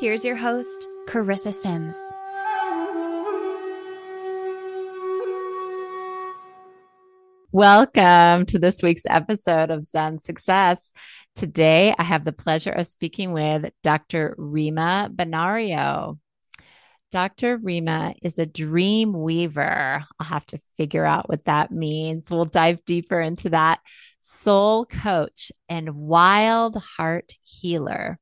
Here's your host, Carissa Sims. Welcome to this week's episode of Zen Success. Today, I have the pleasure of speaking with Dr. Rima Bonario. Dr. Rima is a dream weaver. I'll have to figure out what that means. We'll dive deeper into that. Soul coach and wild heart healer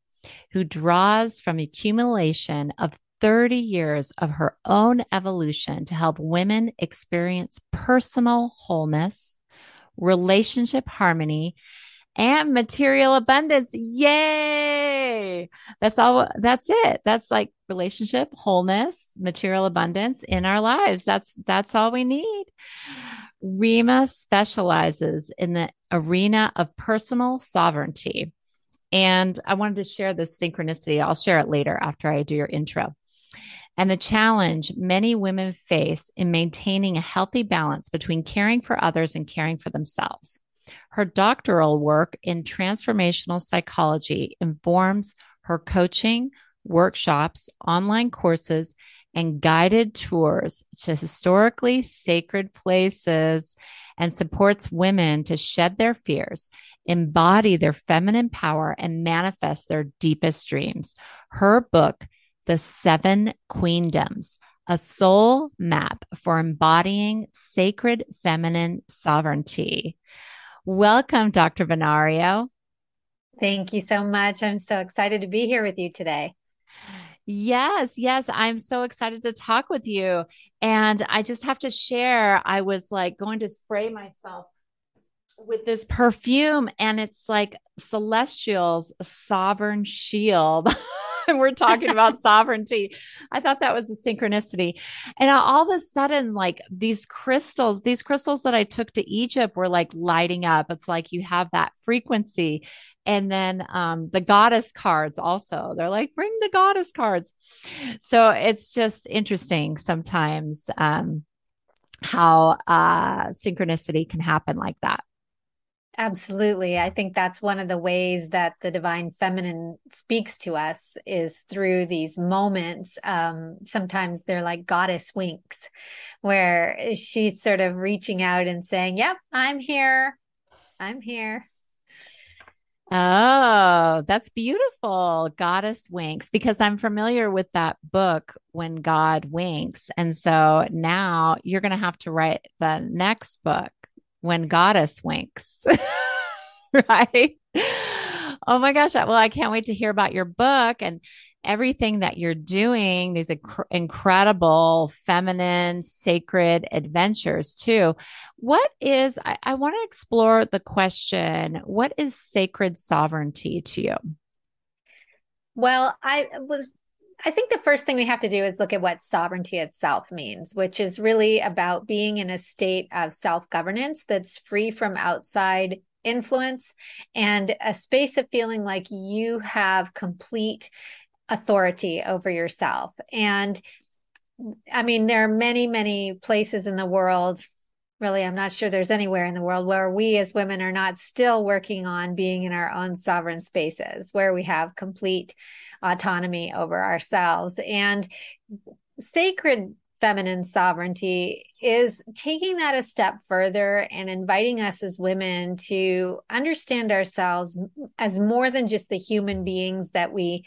who draws from accumulation of 30 years of her own evolution to help women experience personal wholeness, relationship harmony, and material abundance. Yay! That's all that's it. That's like relationship wholeness, material abundance in our lives. That's that's all we need. Rima specializes in the arena of personal sovereignty. And I wanted to share this synchronicity. I'll share it later after I do your intro. And the challenge many women face in maintaining a healthy balance between caring for others and caring for themselves. Her doctoral work in transformational psychology informs her coaching, workshops, online courses, and guided tours to historically sacred places and supports women to shed their fears, embody their feminine power, and manifest their deepest dreams. Her book, The Seven Queendoms, a soul map for embodying sacred feminine sovereignty. Welcome, Dr. Bonario. Thank you so much. I'm so excited to be here with you today. Yes, yes. I'm so excited to talk with you. And I just have to share, I was like going to spray myself with this perfume, and it's like Celestial's Sovereign Shield. we're talking about sovereignty. I thought that was a synchronicity. And all of a sudden, like these crystals, these crystals that I took to Egypt were like lighting up. It's like you have that frequency and then um, the goddess cards also they're like bring the goddess cards so it's just interesting sometimes um, how uh, synchronicity can happen like that Absolutely. I think that's one of the ways that the divine feminine speaks to us is through these moments. Um, sometimes they're like goddess winks, where she's sort of reaching out and saying, Yep, I'm here. I'm here. Oh, that's beautiful. Goddess winks because I'm familiar with that book when God winks. And so now you're going to have to write the next book when Goddess winks. right? Oh my gosh. Well, I can't wait to hear about your book and everything that you're doing, these inc- incredible feminine, sacred adventures, too. What is, I, I want to explore the question what is sacred sovereignty to you? Well, I was I think the first thing we have to do is look at what sovereignty itself means, which is really about being in a state of self governance that's free from outside influence and a space of feeling like you have complete authority over yourself. And I mean, there are many, many places in the world. Really, I'm not sure there's anywhere in the world where we as women are not still working on being in our own sovereign spaces, where we have complete autonomy over ourselves. And sacred feminine sovereignty is taking that a step further and inviting us as women to understand ourselves as more than just the human beings that we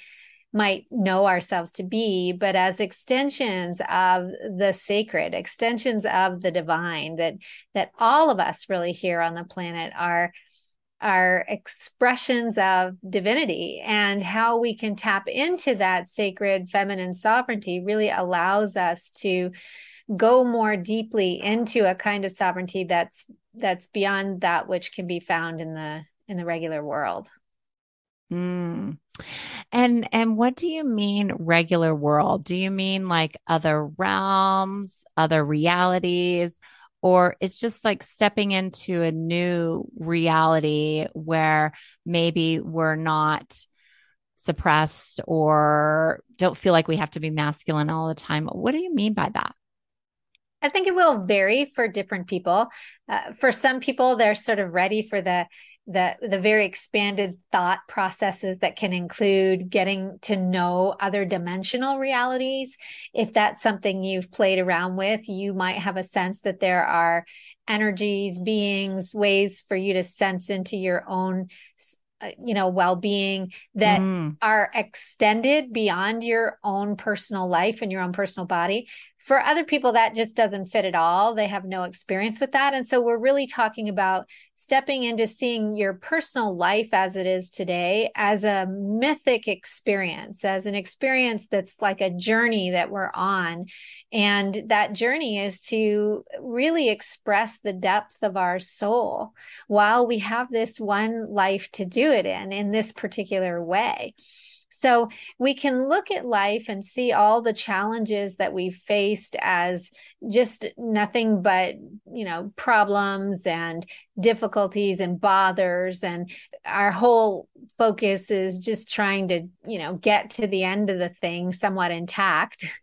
might know ourselves to be, but as extensions of the sacred, extensions of the divine, that that all of us really here on the planet are are expressions of divinity and how we can tap into that sacred feminine sovereignty really allows us to go more deeply into a kind of sovereignty that's that's beyond that which can be found in the in the regular world Mm. And and what do you mean regular world? Do you mean like other realms, other realities, or it's just like stepping into a new reality where maybe we're not suppressed or don't feel like we have to be masculine all the time? What do you mean by that? I think it will vary for different people. Uh, for some people, they're sort of ready for the the the very expanded thought processes that can include getting to know other dimensional realities. If that's something you've played around with you might have a sense that there are energies beings ways for you to sense into your own uh, you know well-being that mm. are extended beyond your own personal life and your own personal body. For other people that just doesn't fit at all. They have no experience with that. And so we're really talking about stepping into seeing your personal life as it is today as a mythic experience, as an experience that's like a journey that we're on. And that journey is to really express the depth of our soul while we have this one life to do it in, in this particular way. So we can look at life and see all the challenges that we've faced as just nothing but, you know, problems and difficulties and bothers. And our whole focus is just trying to, you know, get to the end of the thing somewhat intact.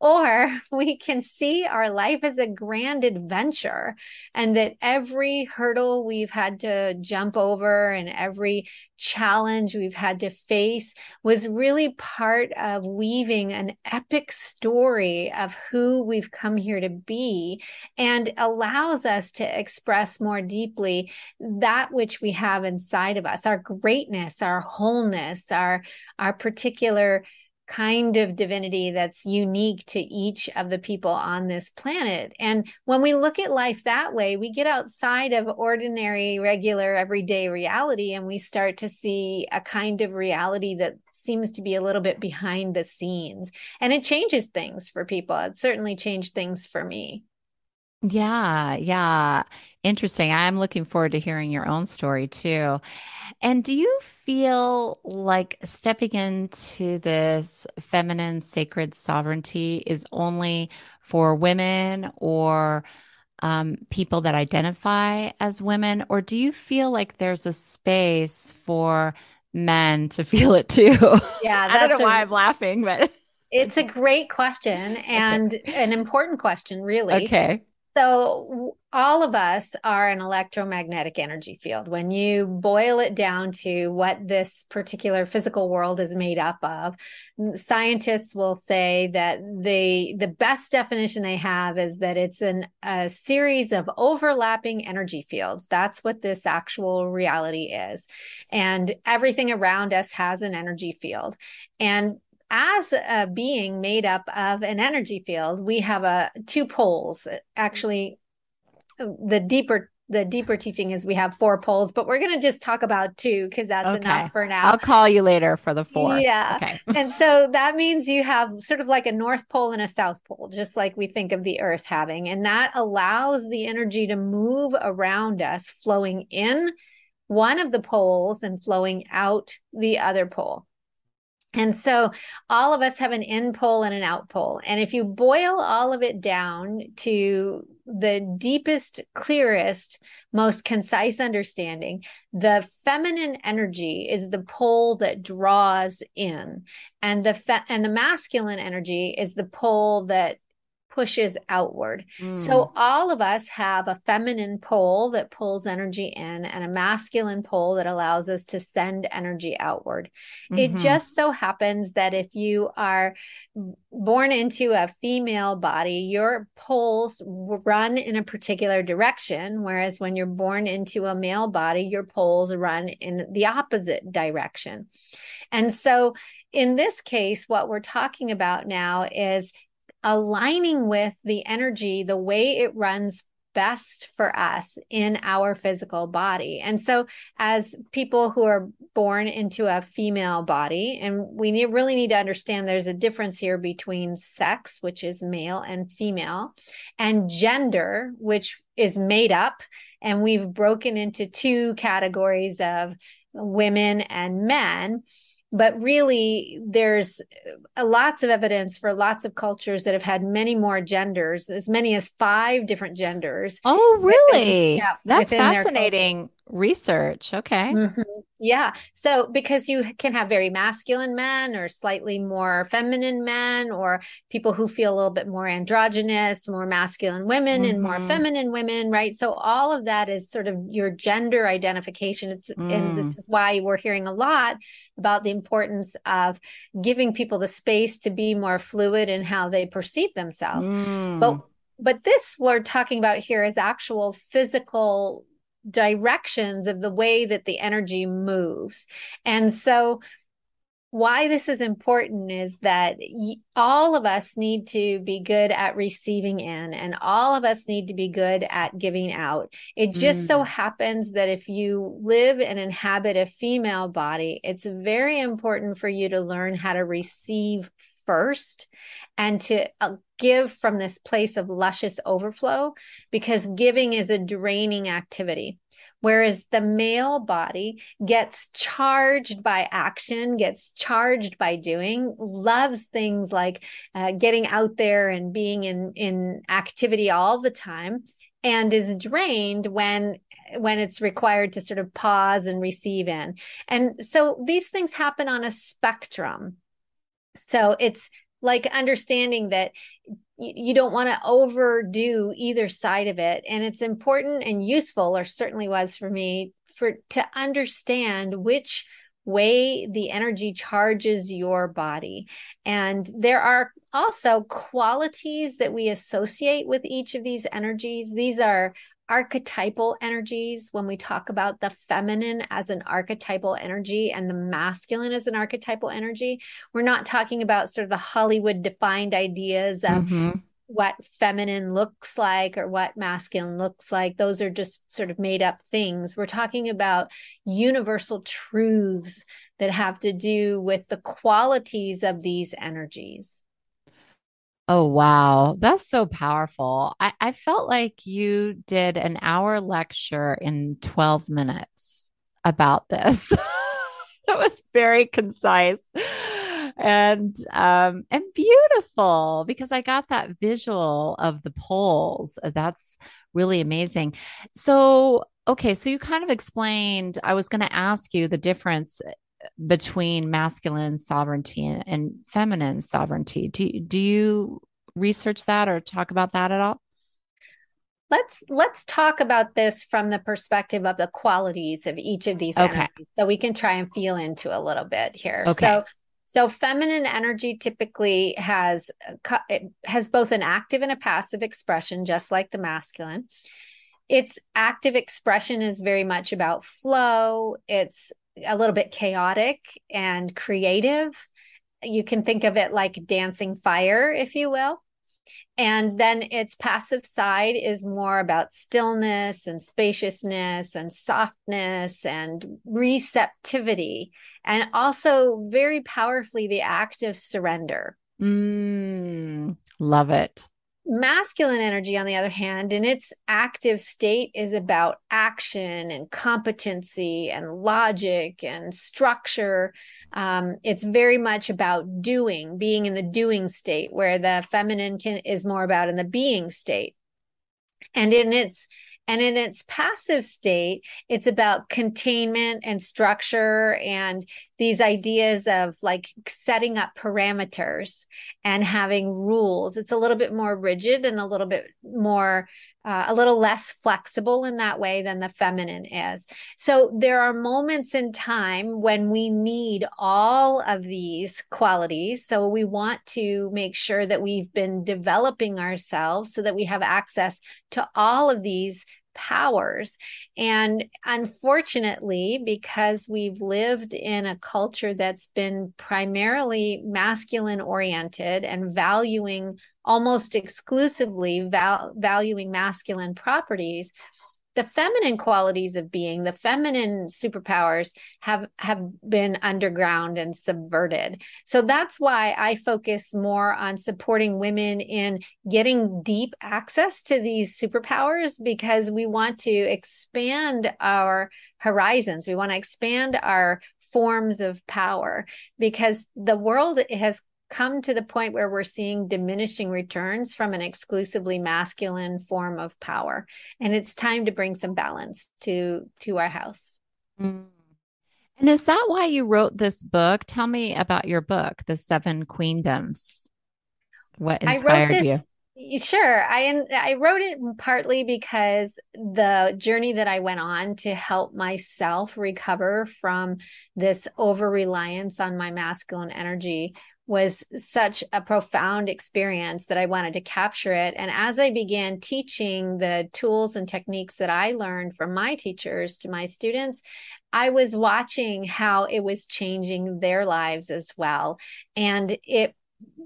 Or we can see our life as a grand adventure and that every hurdle we've had to jump over and every challenge we've had to face was really part of weaving an epic story of who we've come here to be and allows us to express more deeply that which we have inside of us our greatness our wholeness our our particular kind of divinity that's unique to each of the people on this planet. And when we look at life that way, we get outside of ordinary, regular, everyday reality and we start to see a kind of reality that seems to be a little bit behind the scenes. And it changes things for people. It certainly changed things for me. Yeah, yeah. Interesting. I'm looking forward to hearing your own story too. And do you feel like stepping into this feminine sacred sovereignty is only for women or um, people that identify as women? Or do you feel like there's a space for men to feel it too? Yeah, I don't know a, why I'm laughing, but it's a great question and an important question, really. Okay. So, all of us are an electromagnetic energy field. When you boil it down to what this particular physical world is made up of, scientists will say that the the best definition they have is that it's an, a series of overlapping energy fields. That's what this actual reality is. And everything around us has an energy field. And as a being made up of an energy field, we have a two poles. Actually, the deeper the deeper teaching is we have four poles, but we're going to just talk about two because that's okay. enough for now. I'll call you later for the four. Yeah. Okay. and so that means you have sort of like a north pole and a south pole, just like we think of the earth having. And that allows the energy to move around us, flowing in one of the poles and flowing out the other pole. And so all of us have an in pole and an out pole. And if you boil all of it down to the deepest, clearest, most concise understanding, the feminine energy is the pole that draws in, and the fe- and the masculine energy is the pole that pushes outward. Mm. So all of us have a feminine pole that pulls energy in and a masculine pole that allows us to send energy outward. Mm-hmm. It just so happens that if you are born into a female body, your poles run in a particular direction. Whereas when you're born into a male body, your poles run in the opposite direction. And so in this case, what we're talking about now is aligning with the energy the way it runs best for us in our physical body. And so, as people who are born into a female body, and we need, really need to understand there's a difference here between sex, which is male and female, and gender, which is made up. And we've broken into two categories of women and men but really there's uh, lots of evidence for lots of cultures that have had many more genders as many as five different genders oh really? within, yeah, that's fascinating research okay mm-hmm. yeah so because you can have very masculine men or slightly more feminine men or people who feel a little bit more androgynous more masculine women mm-hmm. and more mm-hmm. feminine women right so all of that is sort of your gender identification it's mm. and this mm. is why we're hearing a lot about the importance of giving people the space to be more fluid in how they perceive themselves mm. but but this we're talking about here is actual physical directions of the way that the energy moves. And so, why this is important is that all of us need to be good at receiving in, and all of us need to be good at giving out. It just mm. so happens that if you live and inhabit a female body, it's very important for you to learn how to receive first and to uh, give from this place of luscious overflow because giving is a draining activity. Whereas the male body gets charged by action, gets charged by doing, loves things like uh, getting out there and being in, in activity all the time, and is drained when when it's required to sort of pause and receive in. And so these things happen on a spectrum. So it's like understanding that you don't want to overdo either side of it. And it's important and useful or certainly was for me for to understand which way the energy charges your body. And there are also qualities that we associate with each of these energies. These are archetypal energies when we talk about the feminine as an archetypal energy and the masculine as an archetypal energy we're not talking about sort of the hollywood defined ideas of mm-hmm. what feminine looks like or what masculine looks like. Those are just sort of made up things. We're talking about universal truths that have to do with the qualities of these energies Oh, wow. That's so powerful. I, I felt like you did an hour lecture in 12 minutes about this. it was very concise and um and beautiful because I got that visual of the poles. That's really amazing. So, okay, so you kind of explained I was going to ask you the difference between masculine sovereignty and, feminine sovereignty. Do do you research that or talk about that at all? Let's let's talk about this from the perspective of the qualities of each of these okay. energies, so we can try and feel into a little bit here. Okay. So so feminine energy typically has it has both an active and a passive expression, just like the masculine. Its active expression is very much about flow. It's a little bit chaotic and creative. You can think of it like dancing fire, if you will. And then its passive side is more about stillness and spaciousness and softness and receptivity, and also very powerfully the act of surrender. Mm, love it. Masculine energy, on the other hand, in its active state, is about action and competency and logic and structure. Um, it's very much about doing, being in the doing state, where the feminine can, is more about in the being state. And in its and in its passive state, it's about containment and structure and these ideas of like setting up parameters and having rules. It's a little bit more rigid and a little bit more uh, a little less flexible in that way than the feminine is. So there are moments in time when we need all of these qualities. So we want to make sure that we've been developing ourselves so that we have access to all of these powers. And unfortunately, because we've lived in a culture that's been primarily masculine oriented and valuing almost exclusively val- valuing masculine properties, the feminine qualities of being the feminine superpowers have have been underground and subverted. So that's why i focus more on supporting women in getting deep access to these superpowers because we want to expand our horizons. We want to expand our forms of power because the world has come to the point where we're seeing diminishing returns from an exclusively masculine form of power. And it's time to bring some balance to to our house. Mm. and is that why you wrote this book? Tell me about your book the seven queendoms. What inspired this, you? Sure. I I wrote it partly because the journey that I went on to help myself recover from this over reliance on my masculine energy was such a profound experience that I wanted to capture it. And as I began teaching the tools and techniques that I learned from my teachers to my students, I was watching how it was changing their lives as well. And it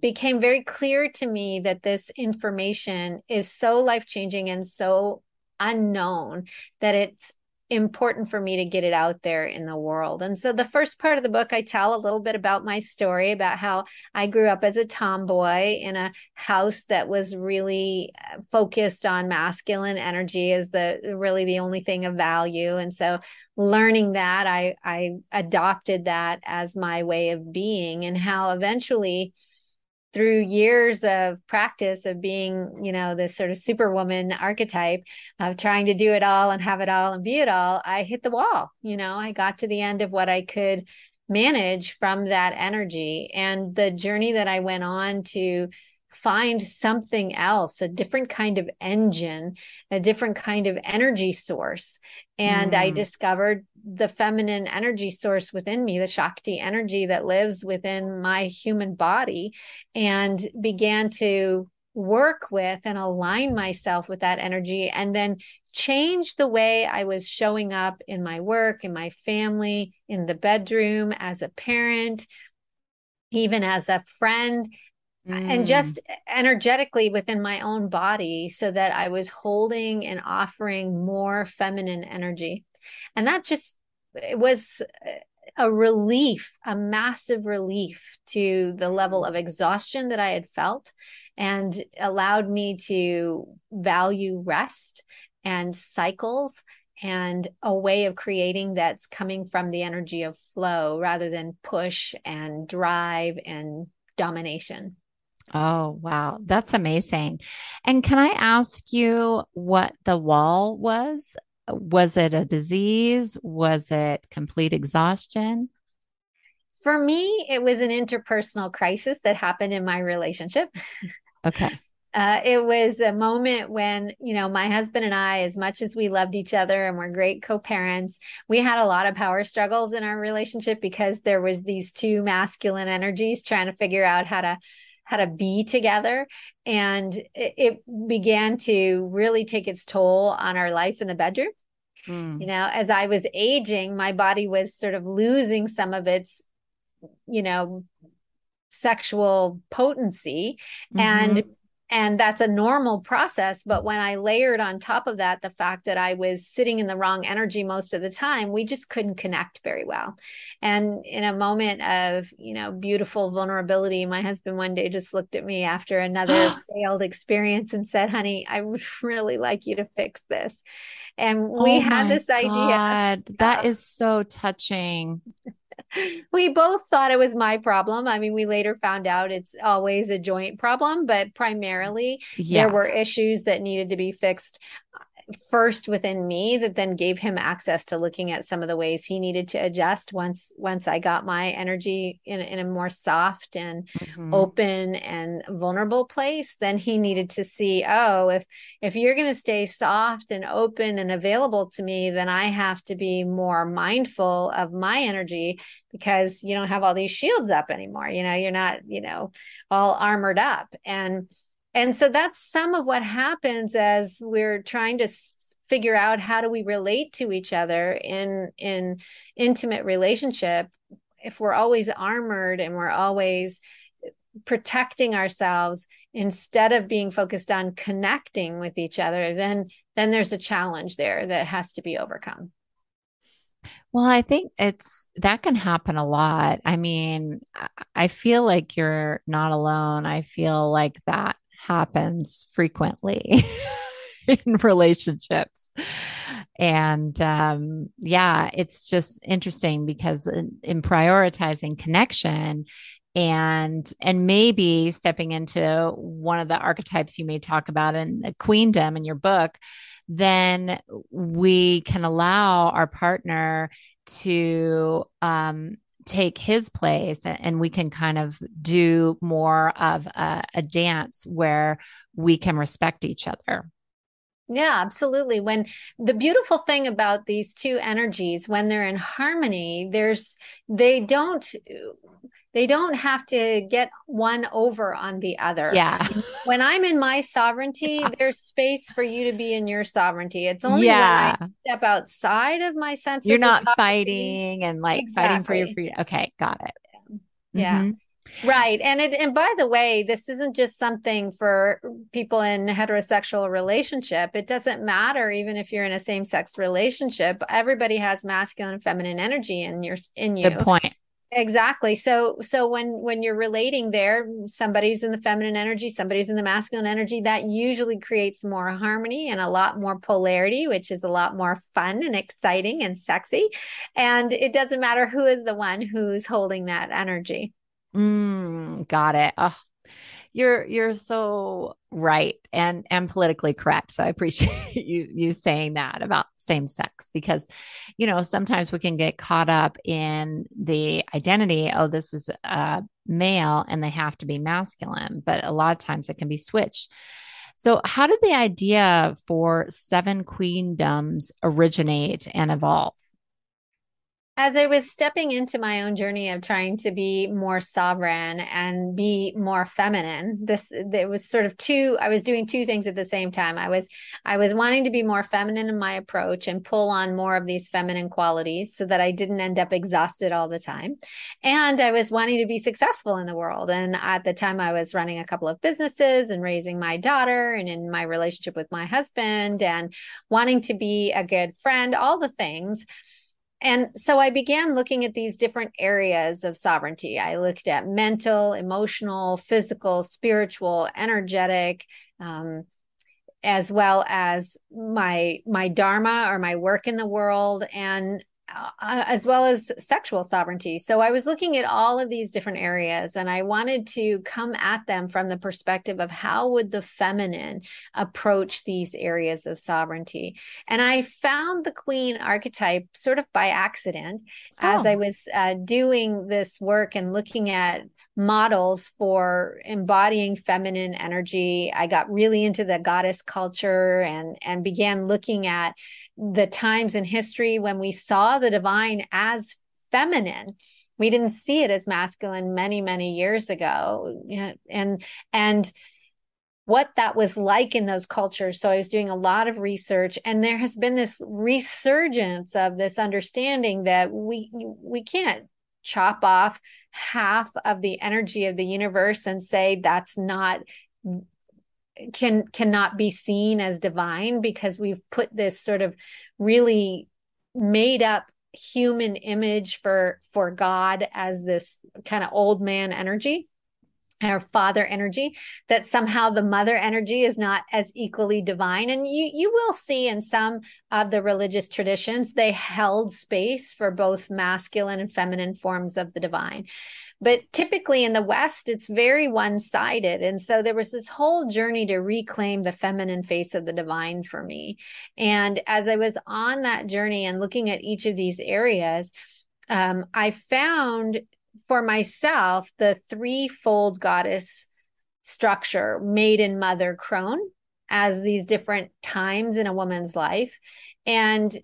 became very clear to me that this information is so life changing and so unknown that it's important for me to get it out there in the world. And so the first part of the book, I tell a little bit about my story about how I grew up as a tomboy in a house that was really uh, focused on masculine energy as the really the only thing of value. And so learning that, I I adopted that as my way of being and how eventually through years of practice of being, you know, this sort of superwoman archetype of trying to do it all and have it all and be it all, I hit the wall. You know, I got to the end of what I could manage from that energy. And the journey that I went on to find something else, a different kind of engine, a different kind of energy source. And mm. I discovered the feminine energy source within me, the Shakti energy that lives within my human body, and began to work with and align myself with that energy and then change the way I was showing up in my work, in my family, in the bedroom, as a parent, even as a friend mm. and just energetically within my own body so that I was holding and offering more feminine energy. And that just it was a relief, a massive relief to the level of exhaustion that I had felt and allowed me to value rest and cycles and a way of creating that's coming from the energy of flow rather than push and drive and domination. Oh, wow. That's amazing. And can I ask you what the wall was? Was it a disease? Was it complete exhaustion? For me, it was an interpersonal crisis that happened in my relationship. Okay. Uh, it was a moment when, you know, my husband and I, as much as we loved each other and we're great co-parents, we had a lot of power struggles in our relationship because there was these two masculine energies trying to figure out how to how to be together and it, it began to really take its toll on our life in the bedroom mm. you know as i was aging my body was sort of losing some of its you know sexual potency mm-hmm. and and that's a normal process but when i layered on top of that the fact that i was sitting in the wrong energy most of the time we just couldn't connect very well. And in a moment of you know beautiful vulnerability my husband one day just looked at me after another failed experience and said honey i would really like you to fix this. And we oh had this idea. God, that is so touching we both thought it was my problem. I mean, we later found out it's always a joint problem, but primarily yeah. there were issues that needed to be fixed first within me that then gave him access to looking at some of the ways he needed to adjust once once I got my energy in, in a more soft and mm-hmm. open and vulnerable place then he needed to see oh if if you're going to stay soft and open and available to me then I have to be more mindful of my energy because you don't have all these shields up anymore you know you're not you know all armored up and and so that's some of what happens as we're trying to figure out how do we relate to each other in in intimate relationship if we're always armored and we're always eh, protecting ourselves instead of being focused on connecting with each other, then then there's a challenge there that has to be overcome. Well, I think it's that can happen a lot. I mean, I feel like you're not alone. I feel like that happens frequently in relationships. And um, yeah, it's just interesting because in, in prioritizing connection, and and maybe stepping into one of the archetypes you may talk about in the queendom in your book then we can allow our partner to um, take his place and we can kind of do more of a, a dance where we can respect each other. Yeah, absolutely. When the beautiful thing about these two energies, when they're in harmony, there's, they don't, they don't have to get one over on the other. Yeah. when I'm in my sovereignty, there's space for you to be in your sovereignty. It's only yeah. when I step outside of my sense. You're not fighting and like exactly. fighting for your freedom. Okay, got it. Yeah. Mm-hmm. Right. And it and by the way, this isn't just something for people in heterosexual relationship. It doesn't matter even if you're in a same-sex relationship. Everybody has masculine and feminine energy in your in you. Good point. Exactly. So so when when you're relating there, somebody's in the feminine energy, somebody's in the masculine energy, that usually creates more harmony and a lot more polarity, which is a lot more fun and exciting and sexy. And it doesn't matter who is the one who's holding that energy. Mm, got it. Oh, you're you're so right and and politically correct. So i appreciate you you saying that about same sex because you know sometimes we can get caught up in the identity oh this is a male and they have to be masculine but a lot of times it can be switched. So how did the idea for seven queendoms originate and evolve as I was stepping into my own journey of trying to be more sovereign and be more feminine, this it was sort of two. I was doing two things at the same time. I was I was wanting to be more feminine in my approach and pull on more of these feminine qualities so that I didn't end up exhausted all the time, and I was wanting to be successful in the world. And at the time, I was running a couple of businesses and raising my daughter, and in my relationship with my husband, and wanting to be a good friend. All the things and so I began looking at these different areas of sovereignty. I looked at mental, emotional, physical, spiritual, energetic, um, as well as my my dharma or my work in the world, and uh, as well as sexual sovereignty. So I was looking at all of these different areas and I wanted to come at them from the perspective of how would the feminine approach these areas of sovereignty. And I found the queen archetype sort of by accident oh. as I was uh, doing this work and looking at models for embodying feminine energy. I got really into the goddess culture and and began looking at the times in history when we saw the divine as feminine. We didn't see it as masculine many many years ago. And and what that was like in those cultures. So i was doing a lot of research and there has been this resurgence of this understanding that we we can't chop off half of the energy of the universe and say that's not can cannot be seen as divine because we've put this sort of really made up human image for for god as this kind of old man energy or father energy that somehow the mother energy is not as equally divine. And you you will see in some of the religious traditions they held space for both masculine and feminine forms of the divine but typically in the West, it's very one sided. And so there was this whole journey to reclaim the feminine face of the divine for me. And as I was on that journey and looking at each of these areas, um, I found for myself the threefold goddess structure maiden mother crone as these different times in a woman's life and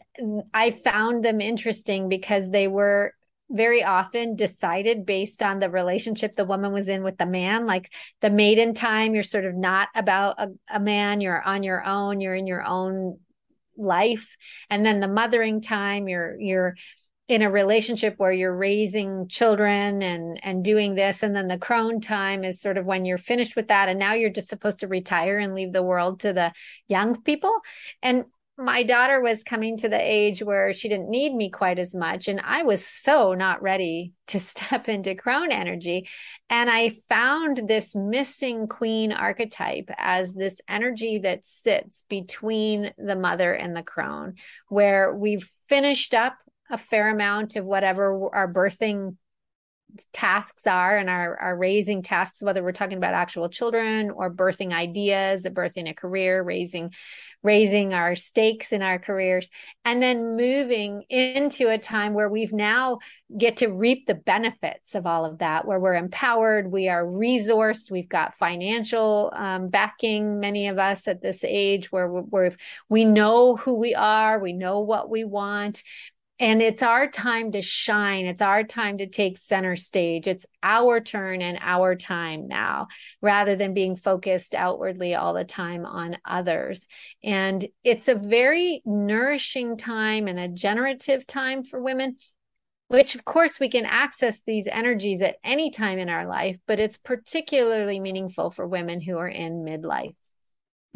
i found them interesting because they were very often decided based on the relationship the woman was in with the man. Like the maiden time, you're sort of not about a, a man, you're on your own, you're in your own life. And then the mothering time, you're, you're, in a relationship where you're raising children and and doing this and then the crone time is sort of when you're finished with that and now you're just supposed to retire and leave the world to the young people and my daughter was coming to the age where she didn't need me quite as much and i was so not ready to step into crone energy. And i found this missing queen archetype as this energy that sits between the mother and the crone where we've finished up a fair amount of whatever our birthing tasks are and our, our raising tasks, whether we're talking about actual children or birthing ideas, birthing a career, raising raising our stakes in our careers and then moving into a time where we've now get to reap the benefits of all of that where we're empowered we are resourced we've got financial um, backing many of us at this age where we're, we know who we are we know what we want and it's our time to shine. It's our time to take center stage. It's our turn and our time now, rather than being focused outwardly all the time on others. And it's a very nourishing time and a generative time for women, which of course we can access these energies at any time in our life, but it's particularly meaningful for women who are in midlife.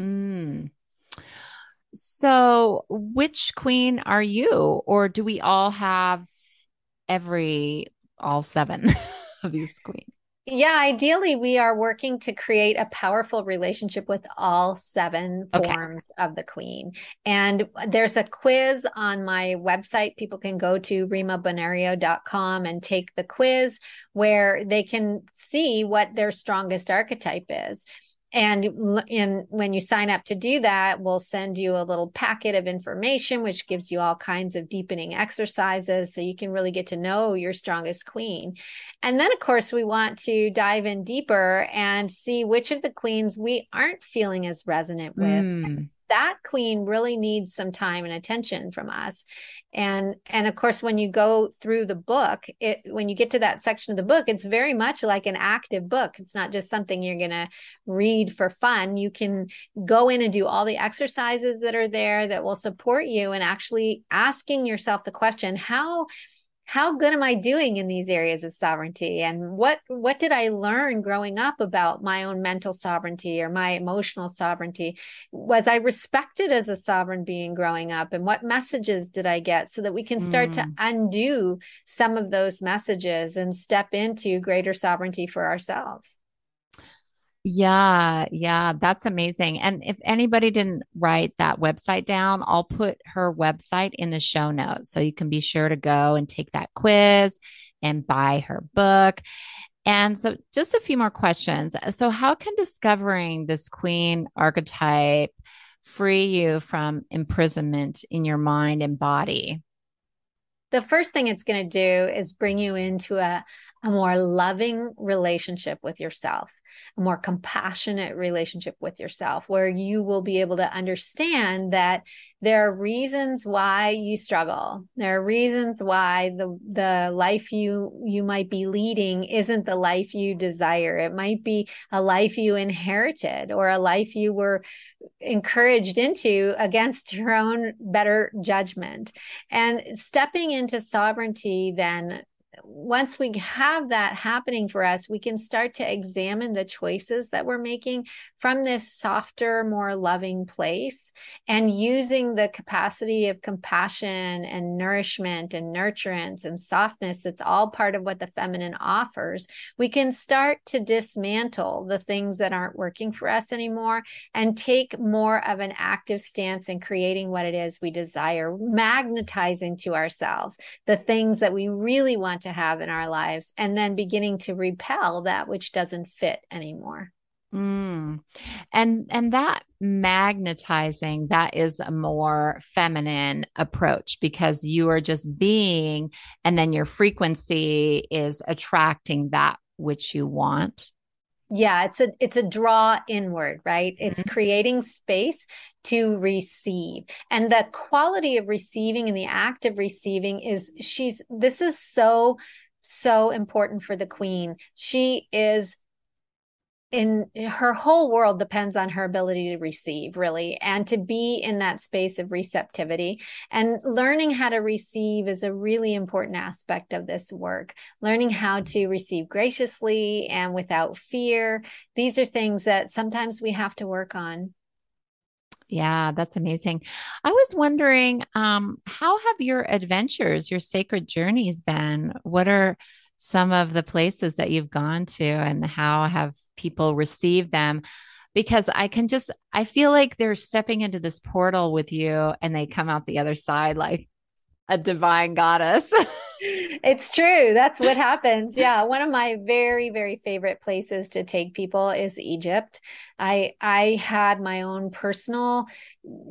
Mm. So, which queen are you? Or do we all have every, all seven of these queens? Yeah, ideally, we are working to create a powerful relationship with all seven okay. forms of the queen. And there's a quiz on my website. People can go to rimabonario.com and take the quiz where they can see what their strongest archetype is and in when you sign up to do that we'll send you a little packet of information which gives you all kinds of deepening exercises so you can really get to know your strongest queen. And then of course we want to dive in deeper and see which of the queens we aren't feeling as resonant with. Mm that queen really needs some time and attention from us. And and of course when you go through the book it when you get to that section of the book it's very much like an active book. It's not just something you're going to read for fun. You can go in and do all the exercises that are there that will support you and actually asking yourself the question how how good am i doing in these areas of sovereignty? And what what did i learn growing up about my own mental sovereignty or my emotional sovereignty? Was i respected as a sovereign being growing up? And what messages did i get so that we can start mm. to undo some of those messages and step into greater sovereignty for ourselves yeah, yeah, that's amazing. And if anybody didn't write that website down, I'll put her website in the show notes. So you can be sure to go and take that quiz and buy her book. And so, just a few more questions. So, how can discovering this queen archetype free you from imprisonment in your mind and body? The first thing it's going to do is bring you into a, a more loving relationship with yourself a more compassionate relationship with yourself where you will be able to understand that there are reasons why you struggle. There are reasons why the the life you you might be leading isn't the life you desire. It might be a life you inherited or a life you were encouraged into against your own better judgment. And stepping into sovereignty then once we have that happening for us, we can start to examine the choices that we're making from this softer, more loving place and using the capacity of compassion and nourishment and nurturance and softness that's all part of what the feminine offers. We can start to dismantle the things that aren't working for us anymore and take more of an active stance in creating what it is we desire, magnetizing to ourselves the things that we really want to to have in our lives and then beginning to repel that which doesn't fit anymore mm. and and that magnetizing that is a more feminine approach because you are just being and then your frequency is attracting that which you want yeah it's a it's a draw inward right it's mm-hmm. creating space to receive and the quality of receiving and the act of receiving is she's this is so so important for the queen she is in her whole world depends on her ability to receive really and to be in that space of receptivity and learning how to receive is a really important aspect of this work learning how to receive graciously and without fear these are things that sometimes we have to work on yeah, that's amazing. I was wondering, um, how have your adventures, your sacred journeys been? What are some of the places that you've gone to and how have people received them? Because I can just, I feel like they're stepping into this portal with you and they come out the other side like a divine goddess. it's true. That's what happens. Yeah. One of my very, very favorite places to take people is Egypt. I I had my own personal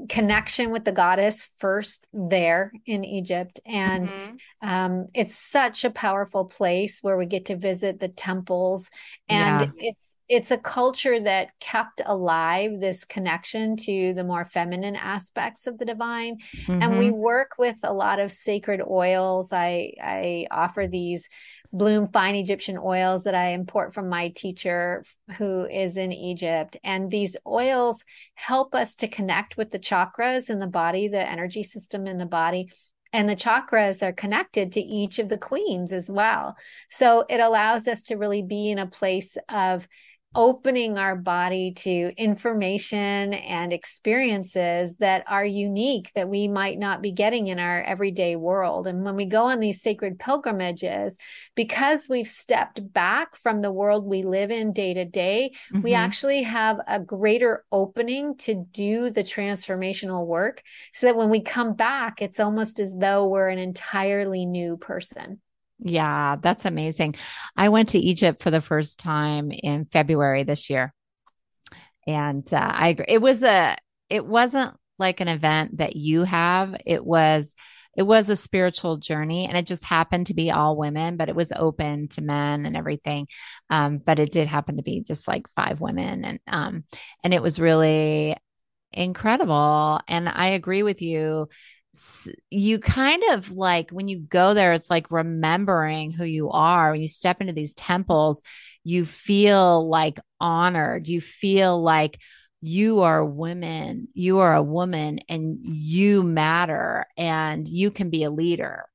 connection with the goddess first there in Egypt. And mm-hmm. um, it's such a powerful place where we get to visit the temples. And yeah. it's it's a culture that kept alive this connection to the more feminine aspects of the divine mm-hmm. and we mm-hmm. work with a lot of sacred oils i i offer these bloom fine egyptian oils that i import from my teacher who is in egypt and these oils help us to connect with the chakras in the body the energy system in the body and the chakras are connected to each of the queens as well. So it allows us to really be in a place of opening our body to information and experiences that are unique that we might not be getting in our everyday world. And when we go on these sacred pilgrimages, because we've stepped back from the world we live in day to day, mm-hmm. we actually have a greater opening to do the transformational work so that when we come back, it's almost as though we're an entirely new person. Yeah, that's amazing. I went to Egypt for the first time in February this year. And uh, I agree. It was a it wasn't like an event that you have. It was it was a spiritual journey and it just happened to be all women, but it was open to men and everything. Um, but it did happen to be just like five women and um and it was really incredible. And I agree with you you kind of like when you go there, it's like remembering who you are. When you step into these temples, you feel like honored. You feel like you are women, you are a woman, and you matter, and you can be a leader.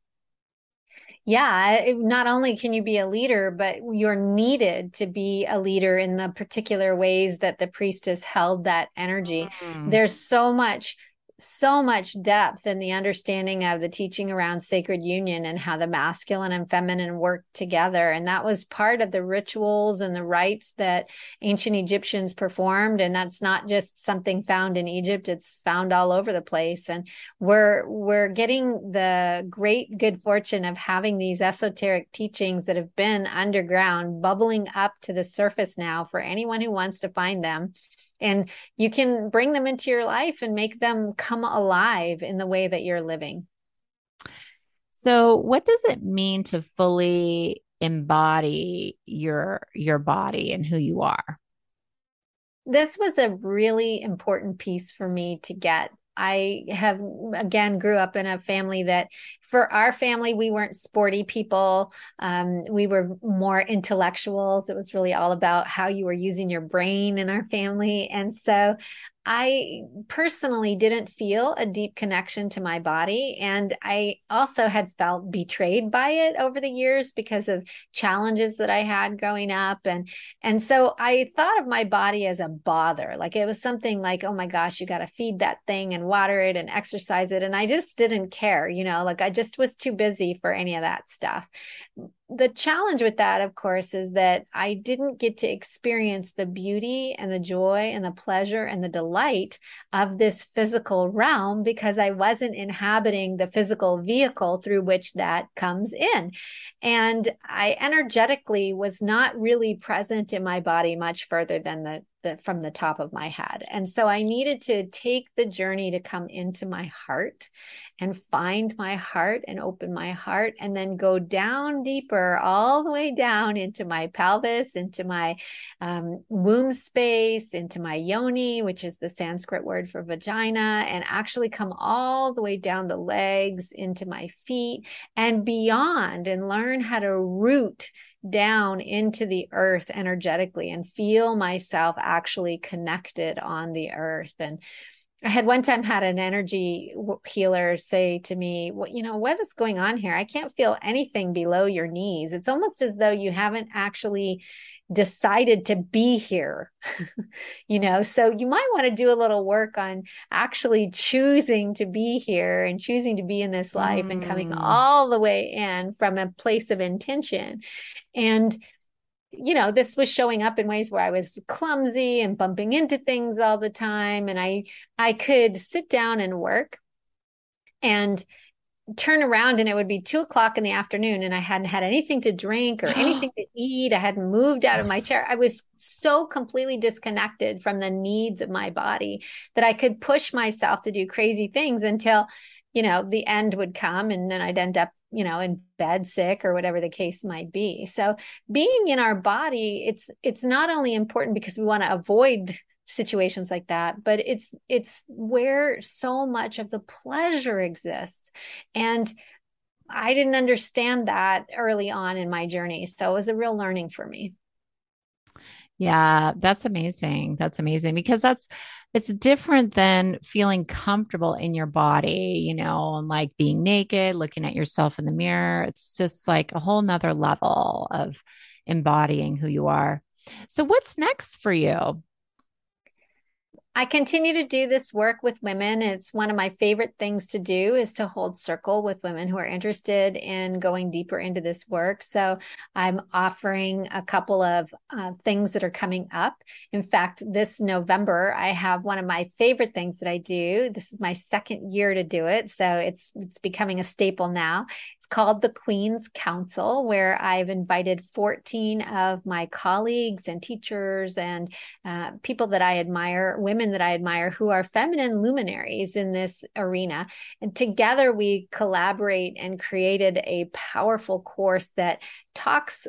Yeah, not only can you be a leader, but you're needed to be a leader in the particular ways that the priestess held that energy. Mm. There's so much so much depth in the understanding of the teaching around sacred union and how the masculine and feminine work together. And that was part of the rituals and the rites that ancient Egyptians performed. And that's not just something found in Egypt, it's found all over the place. And we're we're getting the great good fortune of having these esoteric teachings that have been underground bubbling up to the surface now for anyone who wants to find them and you can bring them into your life and make them come alive in the way that you're living. So, what does it mean to fully embody your your body and who you are? This was a really important piece for me to get I have again grew up in a family that for our family, we weren't sporty people. Um, we were more intellectuals. It was really all about how you were using your brain in our family. And so I personally didn't feel a deep connection to my body. And I also had felt betrayed by it over the years because of challenges that I had growing up. And, and so I thought of my body as a bother. Like it was something like, oh my gosh, you got to feed that thing and water it and exercise it. And I just didn't care, you know, like I just just was too busy for any of that stuff the challenge with that, of course, is that I didn't get to experience the beauty and the joy and the pleasure and the delight of this physical realm because I wasn't inhabiting the physical vehicle through which that comes in. And I energetically was not really present in my body much further than the, the from the top of my head. And so I needed to take the journey to come into my heart and find my heart and open my heart and then go down deeper all the way down into my pelvis, into my um, womb space, into my yoni, which is the Sanskrit word for vagina, and actually come all the way down the legs into my feet and beyond and learn how to root down into the earth energetically and feel myself actually connected on the earth. And I had one time had an energy healer say to me, "Well, you know, what is going on here? I can't feel anything below your knees. It's almost as though you haven't actually decided to be here you know so you might want to do a little work on actually choosing to be here and choosing to be in this life mm. and coming mm. all the way in from a place of intention and you know this was showing up in ways where i was clumsy and bumping into things all the time and i i could sit down and work and turn around and it would be two o'clock in the afternoon and I hadn't had anything to drink or anything to eat. I hadn't moved out of my chair. I was so completely disconnected from the needs of my body that I could push myself to do crazy things until, you know, the end would come and then I'd end up you know in bed sick or whatever the case might be so being in our body it's it's not only important because we want to avoid situations like that but it's it's where so much of the pleasure exists and i didn't understand that early on in my journey so it was a real learning for me yeah, that's amazing. That's amazing because that's it's different than feeling comfortable in your body, you know, and like being naked, looking at yourself in the mirror. It's just like a whole nother level of embodying who you are. So what's next for you? I continue to do this work with women. It's one of my favorite things to do is to hold circle with women who are interested in going deeper into this work. So I'm offering a couple of uh, things that are coming up. In fact, this November I have one of my favorite things that I do. This is my second year to do it, so it's it's becoming a staple now. It's called the Queen's Council, where I've invited 14 of my colleagues and teachers and uh, people that I admire, women women that I admire who are feminine luminaries in this arena. And together we collaborate and created a powerful course that talks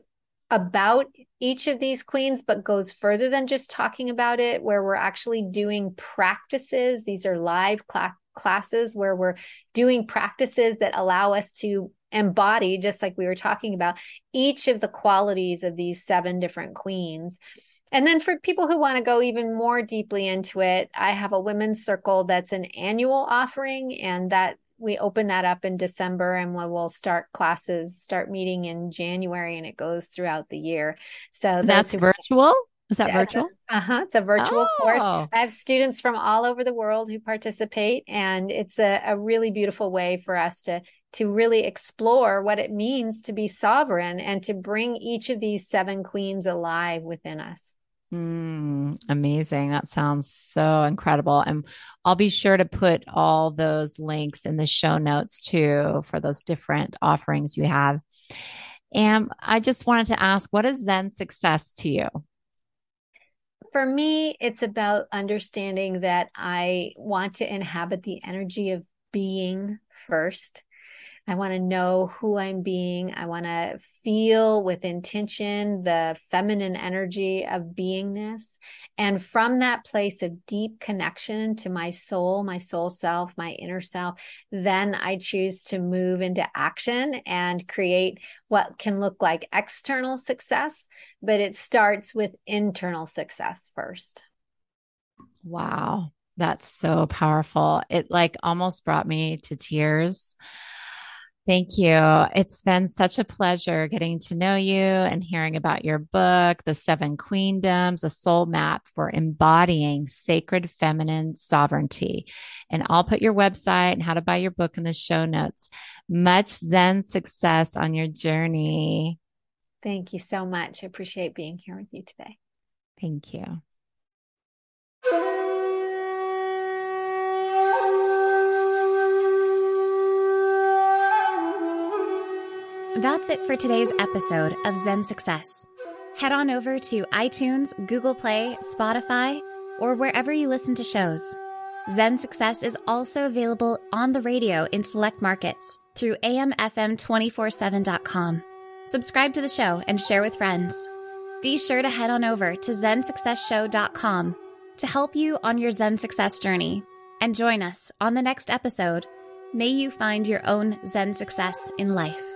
about each of these queens, but goes further than just talking about it, where we're actually doing practices. These are live cl- classes where we're doing practices that allow us to embody, just like we were talking about, each of the qualities of these seven different queens. And then for people who want to go even more deeply into it, I have a women's circle that's an annual offering and that we open that up in December and we will start classes, start meeting in January and it goes throughout the year. So that's virtual? Is that virtual? Uh huh. It's a virtual oh. course. I have students from all over the world who participate, and it's a, a really beautiful way for us to to really explore what it means to be sovereign and to bring each of these seven queens alive within us. Mm, amazing. That sounds so incredible. And I'll be sure to put all those links in the show notes too for those different offerings you have. And I just wanted to ask what is Zen success to you? For me, it's about understanding that I want to inhabit the energy of being first I want to know who I'm being. I want to feel with intention the feminine energy of beingness. And from that place of deep connection to my soul, my soul self, my inner self, then I choose to move into action and create what can look like external success, but it starts with internal success first. Wow. That's so powerful. It like almost brought me to tears Thank you. It's been such a pleasure getting to know you and hearing about your book, The Seven Queendoms, a soul map for embodying sacred feminine sovereignty. And I'll put your website and how to buy your book in the show notes. Much Zen success on your journey. Thank you so much. I appreciate being here with you today. Thank you. That's it for today's episode of Zen Success. Head on over to iTunes, Google Play, Spotify, or wherever you listen to shows. Zen Success is also available on the radio in select markets through amfm247.com. Subscribe to the show and share with friends. Be sure to head on over to zensuccessshow.com to help you on your Zen success journey and join us on the next episode. May you find your own Zen success in life.